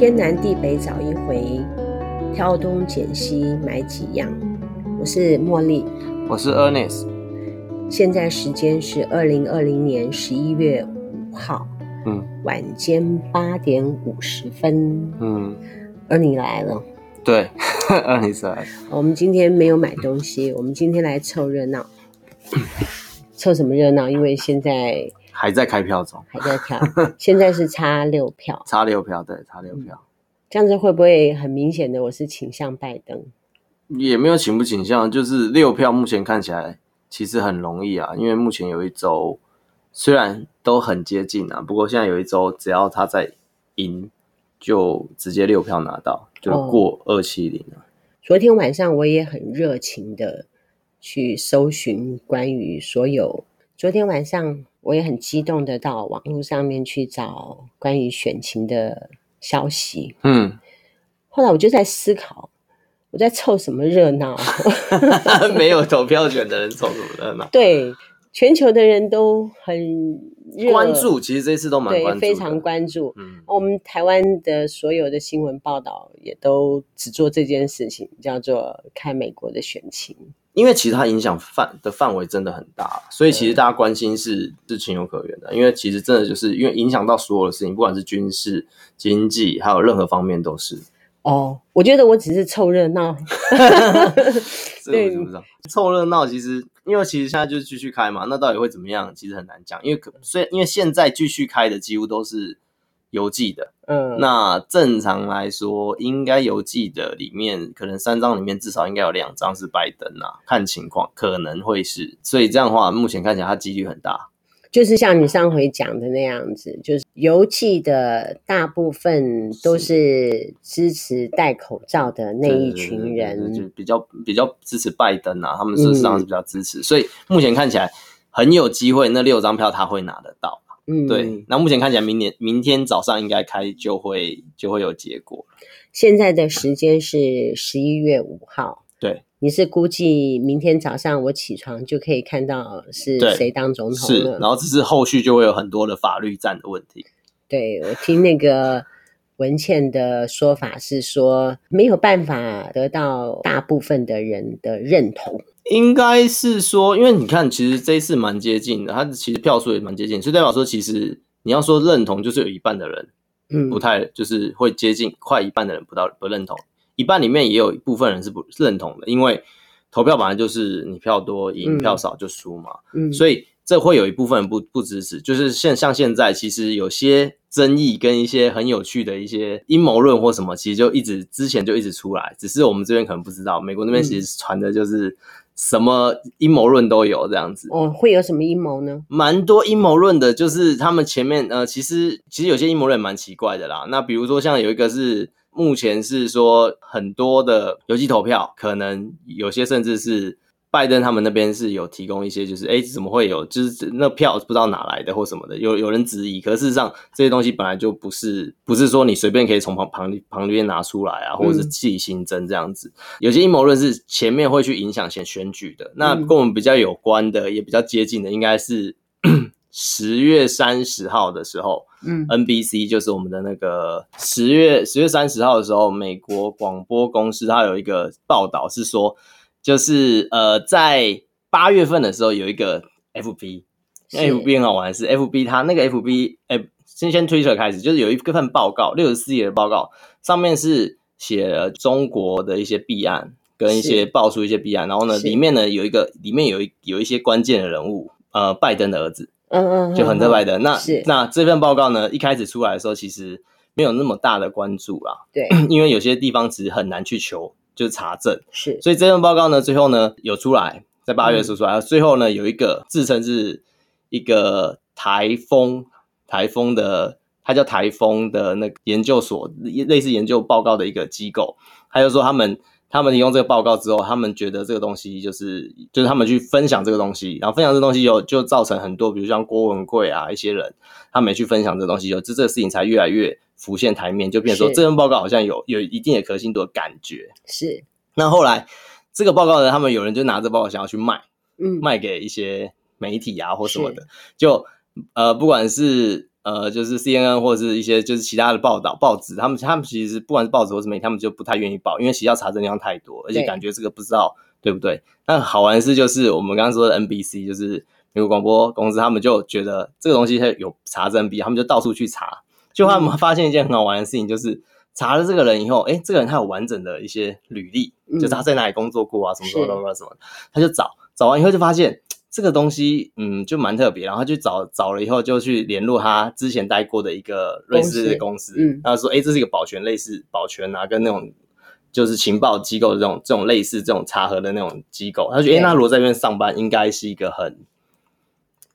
天南地北找一回，挑东拣西买几样。我是茉莉，我是 Ernest。现在时间是二零二零年十一月五号，嗯，晚间八点五十分，嗯，Ernest 来了，对，Ernest 来了。我们今天没有买东西，我们今天来凑热闹。凑什么热闹？因为现在还在开票中，还在票，现在是差六票，差六票，对，差六票。这样子会不会很明显的我是倾向拜登？也没有倾不倾向，就是六票目前看起来其实很容易啊，因为目前有一周虽然都很接近啊，不过现在有一周只要他在赢，就直接六票拿到，就过二七零了。昨天晚上我也很热情的。去搜寻关于所有，昨天晚上我也很激动的到网络上面去找关于选情的消息。嗯，后来我就在思考，我在凑什么热闹？没有投票权的人凑什么热闹？对，全球的人都很关注，其实这次都蛮关注，非常关注。嗯，我们台湾的所有的新闻报道也都只做这件事情，叫做看美国的选情。因为其实它影响范的范围真的很大，所以其实大家关心是是情有可原的。因为其实真的就是因为影响到所有的事情，不管是军事、经济，还有任何方面都是。哦，我觉得我只是凑热闹。对，凑热闹其实，因为其实现在就是继续开嘛，那到底会怎么样？其实很难讲。因为可虽然因为现在继续开的几乎都是。邮寄的，嗯，那正常来说，应该邮寄的里面，可能三张里面至少应该有两张是拜登啊，看情况可能会是，所以这样的话，目前看起来它几率很大。就是像你上回讲的那样子，就是邮寄的大部分都是支持戴口罩的那一群人，就比较比较支持拜登啊，他们事实上是比较支持，嗯，所以目前看起来很有机会，那六张票他会拿得到。嗯，对。那目前看起来，明年明天早上应该开就会就会有结果。现在的时间是十一月五号。对，你是估计明天早上我起床就可以看到是谁当总统？是，然后只是后续就会有很多的法律战的问题。对，我听那个文倩的说法是说，没有办法得到大部分的人的认同。应该是说，因为你看，其实这一次蛮接近的，他其实票数也蛮接近，所以代表说，其实你要说认同，就是有一半的人，嗯，不太就是会接近，快一半的人不到不认同，一半里面也有一部分人是不认同的，因为投票本来就是你票多赢，票少就输嘛，嗯，所以这会有一部分人不不支持，就是现像现在其实有些争议跟一些很有趣的一些阴谋论或什么，其实就一直之前就一直出来，只是我们这边可能不知道，美国那边其实传的就是。什么阴谋论都有这样子哦，会有什么阴谋呢？蛮多阴谋论的，就是他们前面呃，其实其实有些阴谋论蛮奇怪的啦。那比如说像有一个是目前是说很多的邮寄投票，可能有些甚至是。拜登他们那边是有提供一些，就是哎，怎么会有，就是那票不知道哪来的或什么的，有有人质疑。可是事实上，这些东西本来就不是，不是说你随便可以从旁旁旁边拿出来啊，或者是自己新增这样子。嗯、有些阴谋论是前面会去影响选选举的。那跟我们比较有关的，也比较接近的，应该是 十月三十号的时候，嗯，NBC 就是我们的那个十月十月三十号的时候，美国广播公司它有一个报道是说。就是呃，在八月份的时候，有一个 FB，FB 很好玩是 FB，它那个 FB，哎，先先 Twitter 开始，就是有一份报告，六十四页的报告，上面是写了中国的一些弊案，跟一些爆出一些弊案，然后呢，里面呢有一个，里面有一有一些关键的人物，呃，拜登的儿子，嗯嗯，就很特拜登。那那这份报告呢，一开始出来的时候，其实没有那么大的关注啦，对，因为有些地方其实很难去求。就是查证，是，所以这份报告呢，最后呢有出来，在八月出出来，嗯、最后呢有一个自称是一个台风，台风的，它叫台风的那个研究所，类似研究报告的一个机构，他就说他们他们提供这个报告之后，他们觉得这个东西就是就是他们去分享这个东西，然后分享这个东西有就造成很多，比如像郭文贵啊一些人，他们也去分享这个东西，有这这个事情才越来越。浮现台面，就变成说这份报告好像有有一定的可信度的感觉。是，那后来这个报告呢，他们有人就拿着报告想要去卖，嗯，卖给一些媒体啊或什么的。就呃，不管是呃，就是 CNN 或者是一些就是其他的报道报纸，他们他们其实不管是报纸或是媒体，他们就不太愿意报，因为其实要查证量太多，而且感觉这个不知道对，对不对？那好玩的是，就是我们刚刚说的 NBC，就是美国广播公司，他们就觉得这个东西它有查证必要，他们就到处去查，就他们发现一件很好玩的事情，就是查了这个人以后，哎、欸，这个人他有完整的一些履历，就是他在哪里工作过啊，什么什么什么什么，他就找找完以后就发现。这个东西，嗯，就蛮特别。然后就找找了以后，就去联络他之前待过的一个瑞士的公司，嗯，然后说，哎，这是一个保全类似保全啊，跟那种就是情报机构这种这种类似这种查核的那种机构。他觉得，哎，那如果在这边上班，应该是一个很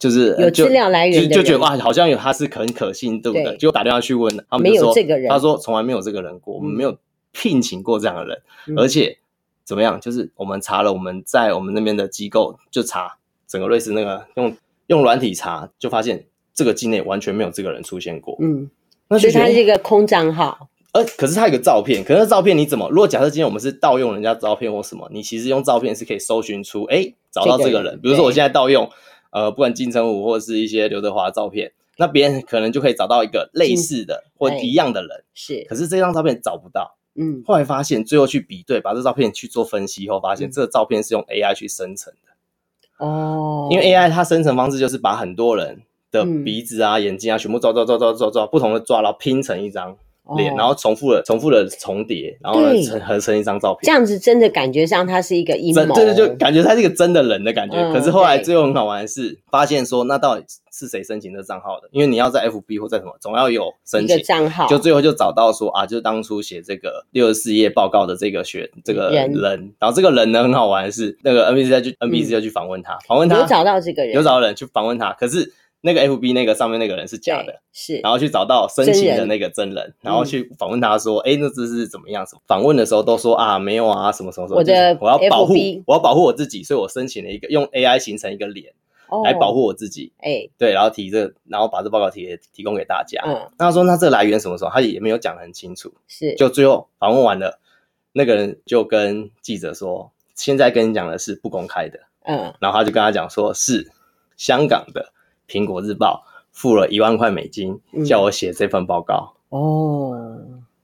就是有资料来源的，就觉得哇，好像有他是很可信，对不对？就打电话去问，他们就说，没有这个人，他说从来没有这个人过，我们没有聘请过这样的人，而且怎么样？就是我们查了，我们在我们那边的机构就查。整个瑞士那个用用软体查，就发现这个境内完全没有这个人出现过。嗯，那所以他是一个空账号。呃，可是他有个照片，可是照片你怎么？如果假设今天我们是盗用人家照片或什么，你其实用照片是可以搜寻出，哎，找到这个人。比如说我现在盗用，呃，不管金城武或者是一些刘德华的照片，那别人可能就可以找到一个类似的或一样的人。是，可是这张照片找不到。嗯，后来发现，最后去比对，把这照片去做分析后，发现这个照片是用 AI 去生成的。哦，因为 AI 它生成方式就是把很多人的鼻子啊、嗯、眼睛啊全部抓抓抓抓抓抓，不同的抓，然后拼成一张脸，哦、然后重复了重复了重叠，然后呢成合成一张照片。这样子真的感觉上他是一个阴谋，对对，就感觉他是一个真的人的感觉。嗯、可是后来最后很好玩的是，发现说那到底是谁申请这账号的？因为你要在 FB 或在什么，总要有申请账号。就最后就找到说啊，就是当初写这个六十四页报告的这个学这个人，人然后这个人呢很好玩的是，那个 NBC 就 NBC 就去访问他，访、嗯、问他有找到这个人，有找到人去访问他，可是那个 FB 那个上面那个人是假的，是，然后去找到申请的那个真人，真人然后去访问他说，哎、那这是怎么样？访问的时候都说啊，没有啊，什么什么什么，我的我要保护，我要保护我自己，所以我申请了一个用 AI 形成一个脸。来保护我自己，哎、欸，对，然后提这个，然后把这报告提提供给大家。嗯，那他说那这个来源什么时候？他也没有讲得很清楚。是，就最后访问完了，那个人就跟记者说，现在跟你讲的是不公开的。嗯，然后他就跟他讲说，是香港的苹果日报付了一万块美金，叫我写这份报告。嗯、哦，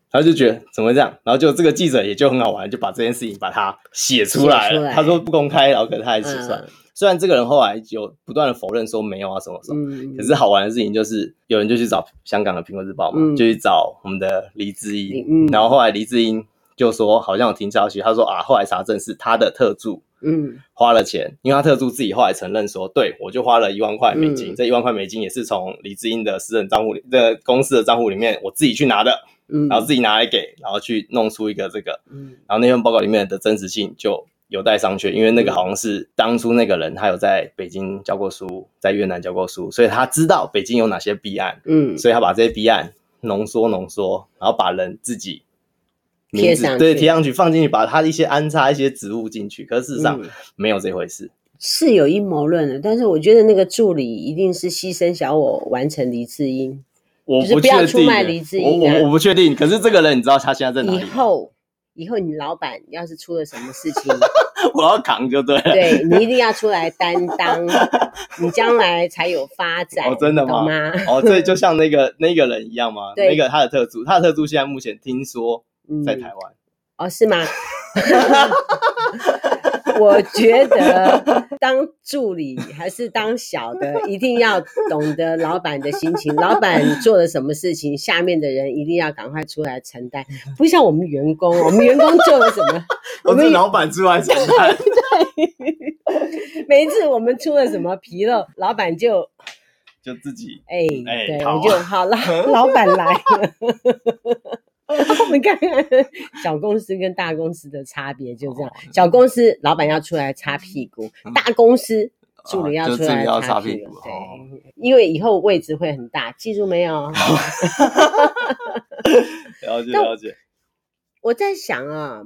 他就觉得怎么会这样？然后就这个记者也就很好玩，就把这件事情把它写出来他说不公开，然后可是他还写出来。嗯虽然这个人后来有不断的否认说没有啊什么什么，嗯、可是好玩的事情就是有人就去找香港的苹果日报嘛，嗯、就去找我们的黎智英，嗯、然后后来黎智英就说好像有听消息，他说啊后来查证是他的特助，嗯，花了钱，因为他特助自己后来承认说，对我就花了一万块美金，嗯、这一万块美金也是从李志英的私人账户里的公司的账户里面我自己去拿的，嗯，然后自己拿来给，然后去弄出一个这个，嗯，然后那份报告里面的真实性就。有待商榷，因为那个好像是当初那个人，他有在北京教过书，在越南教过书，所以他知道北京有哪些弊案，嗯，所以他把这些弊案浓缩浓缩，然后把人自己贴上去，对，贴上去放进去，把他的一些安插一些植物进去，可是事实上没有这回事，嗯、是有阴谋论的，但是我觉得那个助理一定是牺牲小我完成黎智英，我不确定，不要出卖黎智英、啊，我我不确定，可是这个人你知道他现在在哪里？以后。以后你老板要是出了什么事情，我要扛就对了。对，你一定要出来担当，你将来才有发展。哦，真的吗？吗哦，这就像那个那个人一样吗？对那个他的特助，他的特助现在目前听说在台湾。嗯。哦，是吗？我觉得当助理还是当小的，一定要懂得老板的心情。老板做了什么事情，下面的人一定要赶快出来承担。不像我们员工，我们员工做了什么，我们老板出来承担。对，每一次我们出了什么纰漏，老板就就自己哎哎，对，我就好了，老板来了。我们看看小公司跟大公司的差别，就这样。小公司老板要出来擦屁股，大公司助理要出来擦屁股。对，因为以后位置会很大，记住没有？了解了解。我在想啊，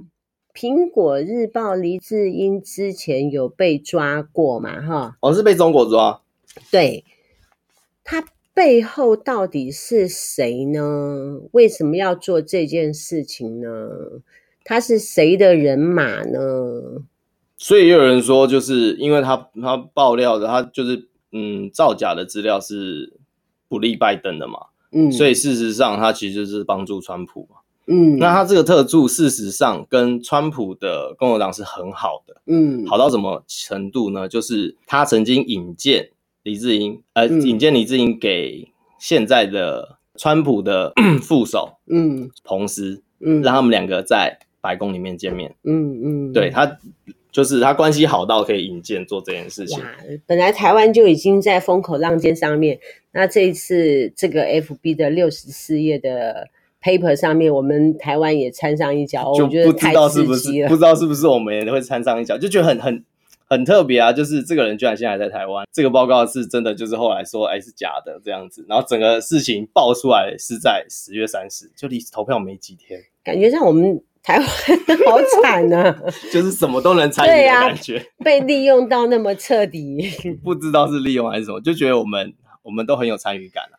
苹果日报黎智英之前有被抓过嘛？哈，哦，是被中国抓。对，他。背后到底是谁呢？为什么要做这件事情呢？他是谁的人马呢？所以也有人说，就是因为他他爆料的，他就是嗯造假的资料是不利拜登的嘛，嗯，所以事实上他其实是帮助川普嘛，嗯，那他这个特助事实上跟川普的共和党是很好的，嗯，好到什么程度呢？就是他曾经引荐黎智英，呃，嗯引荐李智英给现在的川普的 副手，嗯，彭斯，嗯，让他们两个在白宫里面见面，嗯嗯，对他。就是他关系好到可以引荐做这件事情。本来台湾就已经在风口浪尖上面，那这一次这个 FB 的六十四页的 paper 上面，我们台湾也掺上一脚，我觉得太刺激了。不知道是不是我们也会掺上一脚，就觉得很很很特别啊！就是这个人居然现在还在台湾，这个报告是真的，就是后来说哎是假的这样子，然后整个事情爆出来是在十月三十，就离投票没几天，感觉像我们。台湾好惨呐、啊，就是什么都能参与的感觉，啊、被利用到那么彻底，不知道是利用还是什么，就觉得我们我们都很有参与感啊。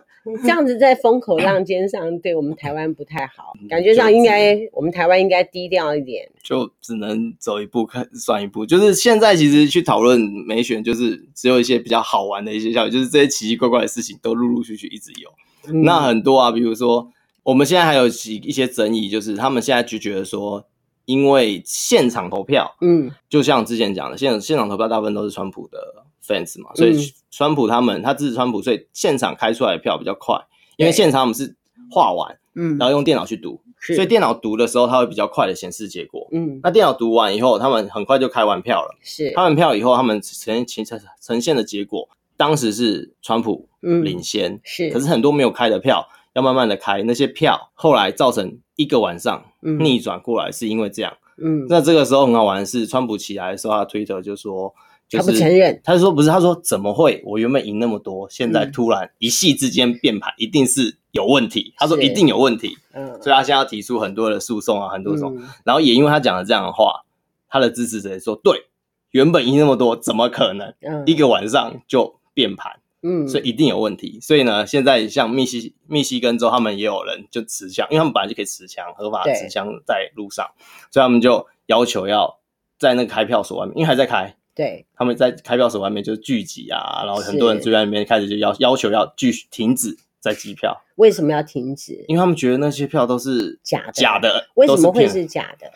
这样子在风口浪尖上，对我们台湾不太好，感觉上应该我们台湾应该低调一点，就只能走一步看算一步。就是现在其实去讨论美选，就是只有一些比较好玩的一些消息，就是这些奇奇怪怪的事情都陆陆续续一直有。嗯、那很多啊，比如说。我们现在还有几一些争议，就是他们现在就觉得说，因为现场投票，嗯，就像之前讲的，现现场投票大部分都是川普的 fans 嘛，所以川普他们他支持川普，所以现场开出来的票比较快，因为现场我们是画完，嗯，然后用电脑去读，所以电脑读的时候，它会比较快的显示结果，嗯，那电脑读完以后，他们很快就开完票了，是。开完票以后，他们呈呈呈现的结果，当时是川普领先，是，可是很多没有开的票。要慢慢的开那些票，后来造成一个晚上逆转过来，是因为这样。嗯，那这个时候很好玩的是，川普起来的时候，他推特就说，就是，他不承认，他就说不是，他说怎么会？我原本赢那么多，现在突然一夕之间变盘，一定是有问题。他说一定有问题，嗯，所以他现在要提出很多的诉讼啊，很多种。然后也因为他讲了这样的话，他的支持者也说，对，原本赢那么多，怎么可能？一个晚上就变盘。嗯，所以一定有问题。所以呢，现在像密西密西根州，他们也有人就持枪，因为他们本来就可以持枪，合法持枪在路上，所以他们就要求要在那个开票所外面，因为还在开，对，他们在开票所外面就聚集啊，然后很多人就在那边开始就要要求要继续停止在机票。为什么要停止？因为他们觉得那些票都是假的，假的。为什么会是假的？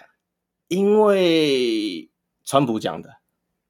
因为川普讲的。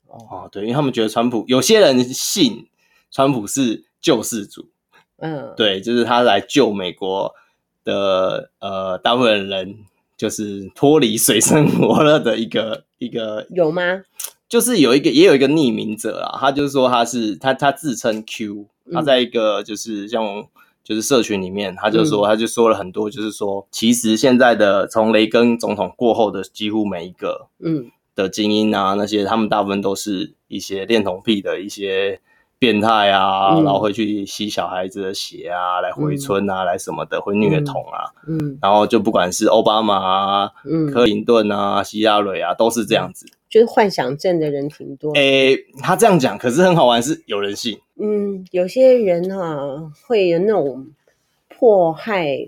哦，对，因为他们觉得川普有些人信。川普是救世主，嗯，对，就是他来救美国的，呃，大部分人就是脱离水深火热的一个一个有吗？就是有一个也有一个匿名者啊，他就是说他是他他自称 Q，他在一个就是像就是社群里面，他就说他就说了很多，就是说其实现在的从雷根总统过后的几乎每一个嗯的精英啊，那些他们大部分都是一些恋童癖的一些。变态啊，嗯、然后会去吸小孩子的血啊，来回春啊，嗯、来什么的，会虐童啊，嗯，然后就不管是奥巴马啊，嗯，克林顿啊，希拉蕊啊，都是这样子，就是幻想症的人挺多。诶，他这样讲，可是很好玩，是有人信。嗯，有些人啊，会有那种迫害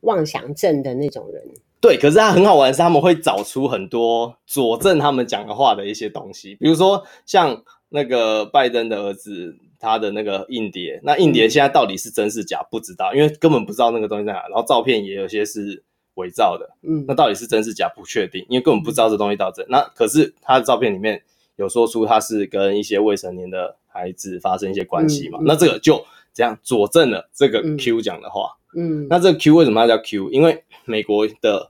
妄想症的那种人。对，可是他很好玩，是他们会找出很多佐证他们讲的话的一些东西，比如说像。那个拜登的儿子，他的那个硬碟，那硬碟现在到底是真是假？不知道，因为根本不知道那个东西在哪。然后照片也有些是伪造的，嗯，那到底是真是假？不确定，因为根本不知道这东西到底。那可是他的照片里面有说出他是跟一些未成年的孩子发生一些关系嘛？那这个就这样佐证了这个 Q 讲的话。嗯，那这个 Q 为什么要叫 Q？因为美国的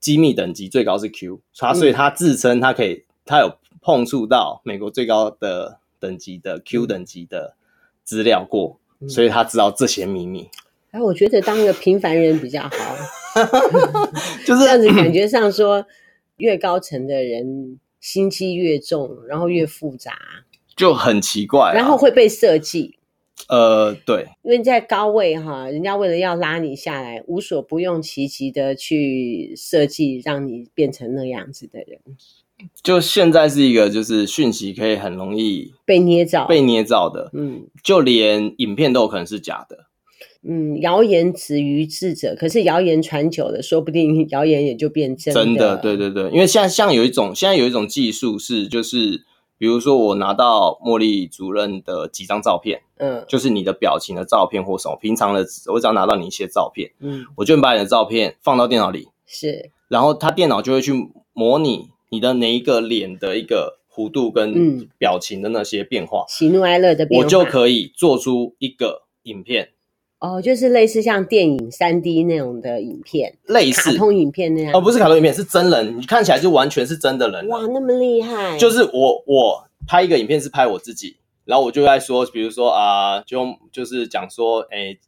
机密等级最高是 Q，他所以他自称他可以，他有。碰触到美国最高的等级的 Q 等级的资料过，嗯、所以他知道这些秘密。哎，我觉得当一个平凡人比较好，就是这样子，感觉上说，越高层的人心机越重，然后越复杂，就很奇怪、啊。然后会被设计，呃，对，因为在高位哈，人家为了要拉你下来，无所不用其极的去设计，让你变成那样子的人。就现在是一个，就是讯息可以很容易被捏造、被捏造的，嗯，就连影片都有可能是假的，嗯，谣言止于智者，可是谣言传久了，说不定谣言也就变真的。真的，对对对，因为现在像有一种，现在有一种技术是，就是比如说我拿到茉莉主任的几张照片，嗯，就是你的表情的照片或什么，平常的我只要拿到你一些照片，嗯，我就把你的照片放到电脑里，是，然后他电脑就会去模拟你的哪一个脸的一个弧度跟表情的那些变化，喜怒哀乐的变化，我就可以做出一个影片。哦，就是类似像电影三 D 那种的影片，类似卡通影片那样。哦，不是卡通影片，是真人，你看起来就完全是真的人。哇，那么厉害！就是我，我拍一个影片是拍我自己，然后我就在说，比如说啊、呃，就就是讲说，哎、欸，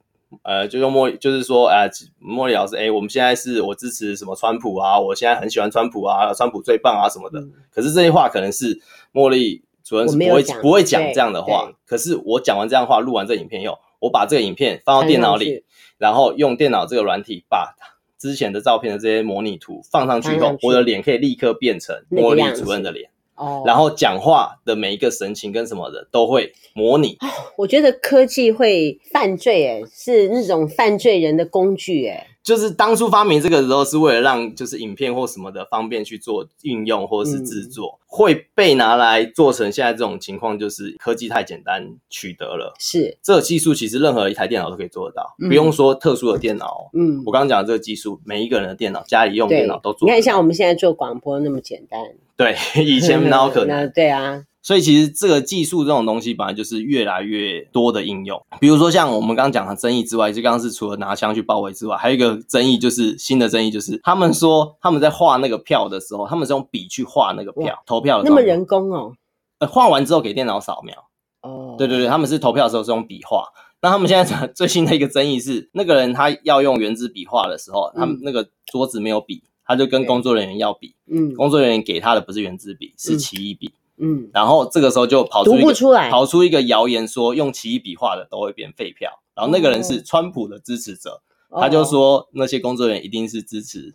呃，就用茉，就是说，哎、呃，茉莉老师，哎、欸，我们现在是我支持什么川普啊，我现在很喜欢川普啊，川普最棒啊什么的。嗯、可是这些话可能是茉莉主任是不会不会讲这样的话，可是我讲完这样的话，录完这影片以后。我把这个影片放到电脑里，然后用电脑这个软体把之前的照片的这些模拟图放上去以后，我的脸可以立刻变成茉莉主任的脸。哦，然后讲话的每一个神情跟什么的都会模拟。我觉得科技会犯罪，哎，是那种犯罪人的工具，哎。就是当初发明这个的时候，是为了让就是影片或什么的方便去做运用或者是制作，嗯、会被拿来做成现在这种情况，就是科技太简单取得了。是这个技术，其实任何一台电脑都可以做得到，嗯、不用说特殊的电脑。嗯，我刚刚讲的这个技术，每一个人的电脑家里用电脑都做。你看，像我们现在做广播那么简单。对，以前哪有可能？对啊。所以其实这个技术这种东西本来就是越来越多的应用，比如说像我们刚刚讲的争议之外，就刚刚是除了拿枪去包围之外，还有一个争议就是新的争议就是他们说他们在画那个票的时候，他们是用笔去画那个票，投票的。那么人工哦？呃，画完之后给电脑扫描。哦，对对对，他们是投票的时候是用笔画。那他们现在 最新的一个争议是，那个人他要用原子笔画的时候，他们那个桌子没有笔，他就跟工作人员要笔。嗯，工作人员给他的不是原子笔，是奇异笔。嗯，然后这个时候就跑出一个出来跑出一个谣言，说用奇异笔画的都会变废票。然后那个人是川普的支持者，哦、他就说那些工作人员一定是支持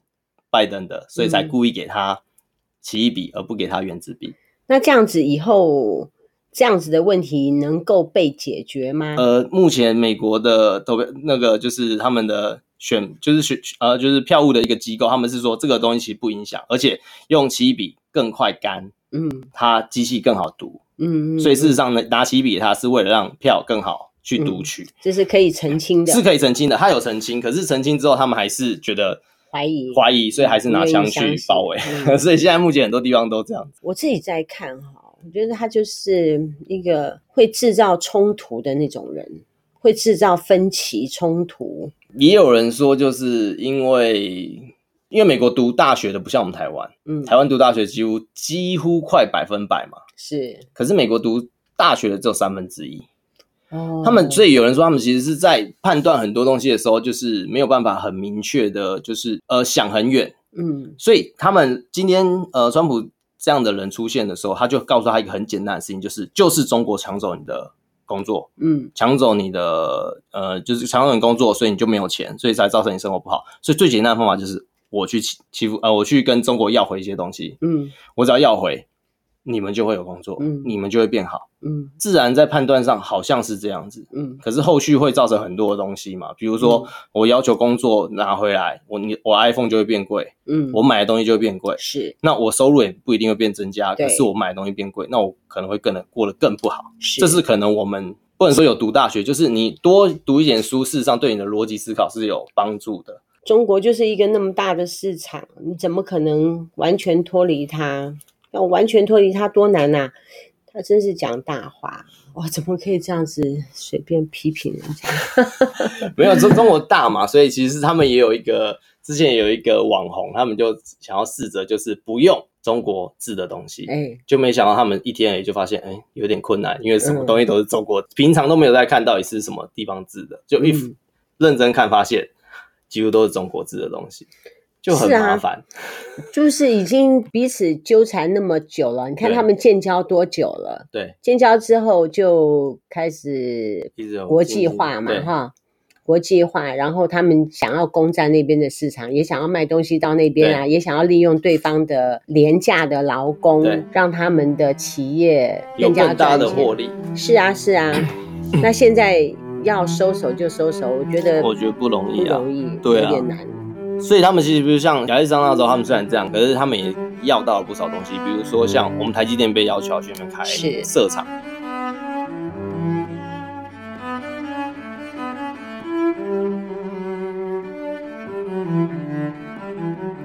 拜登的，所以才故意给他奇异笔，而不给他原子笔。那这样子以后这样子的问题能够被解决吗？呃，目前美国的投票那个就是他们的选就是选呃就是票务的一个机构，他们是说这个东西其实不影响，而且用奇异笔更快干。嗯，它机器更好读，嗯，所以事实上呢，拿起笔它是为了让票更好去读取，嗯，这是可以澄清的，是可以澄清的，它有澄清，可是澄清之后，他们还是觉得怀疑怀疑，所以还是拿枪去包围，嗯，所以现在目前很多地方都这样子。我自己在看哈，我觉得他就是一个会制造冲突的那种人，会制造分歧冲突。也有人说，就是因为。因为美国读大学的不像我们台湾，嗯，台湾读大学几乎几乎快百分百嘛，是。可是美国读大学的只有三分之一，哦，他们所以有人说他们其实是在判断很多东西的时候，就是没有办法很明确的，就是呃想很远，嗯，所以他们今天呃川普这样的人出现的时候，他就告诉他一个很简单的事情，就是就是中国抢走你的工作，嗯，抢走你的呃就是抢走你工作，所以你就没有钱，所以才造成你生活不好，所以最简单的方法就是。我去欺欺负呃，我去跟中国要回一些东西，嗯，我只要要回，你们就会有工作，嗯，你们就会变好，嗯，自然在判断上好像是这样子，嗯，可是后续会造成很多的东西嘛，比如说我要求工作拿回来，我你我 iPhone 就会变贵，嗯，我买的东西就会变贵，是，那我收入也不一定会变增加，可是我买的东西变贵，那我可能会更的过得更不好，是，这是可能我们不能说有读大学，就是你多读一点书，事实上对你的逻辑思考是有帮助的。中国就是一个那么大的市场，你怎么可能完全脱离它？要完全脱离它多难呐、啊！他真是讲大话，哇！怎么可以这样子随便批评人家？没有，中中国大嘛，所以其实他们也有一个，之前有一个网红，他们就想要试着就是不用中国制的东西，哎，就没想到他们一天也就发现，哎，有点困难，因为什么东西都是中国，嗯、平常都没有在看到底是什么地方制的，就一认真看发现。几乎都是中国制的东西，就很麻烦。啊，就是已经彼此纠缠那么久了，你看他们建交多久了？对，建交之后就开始国际化嘛，哈，国际化。然后他们想要攻占那边的市场，也想要卖东西到那边啊，也想要利用对方的廉价的劳工，让他们的企业更加，有更大的获利。是啊，是啊。那现在。要收手就收手，我觉得我觉得不容易啊，不容易，对啊，有点难。所以他们其实比如像亚利桑那州，他们虽然这样，可是他们也要到了不少东西，比如说像我们台积电被要求要去那边开设厂，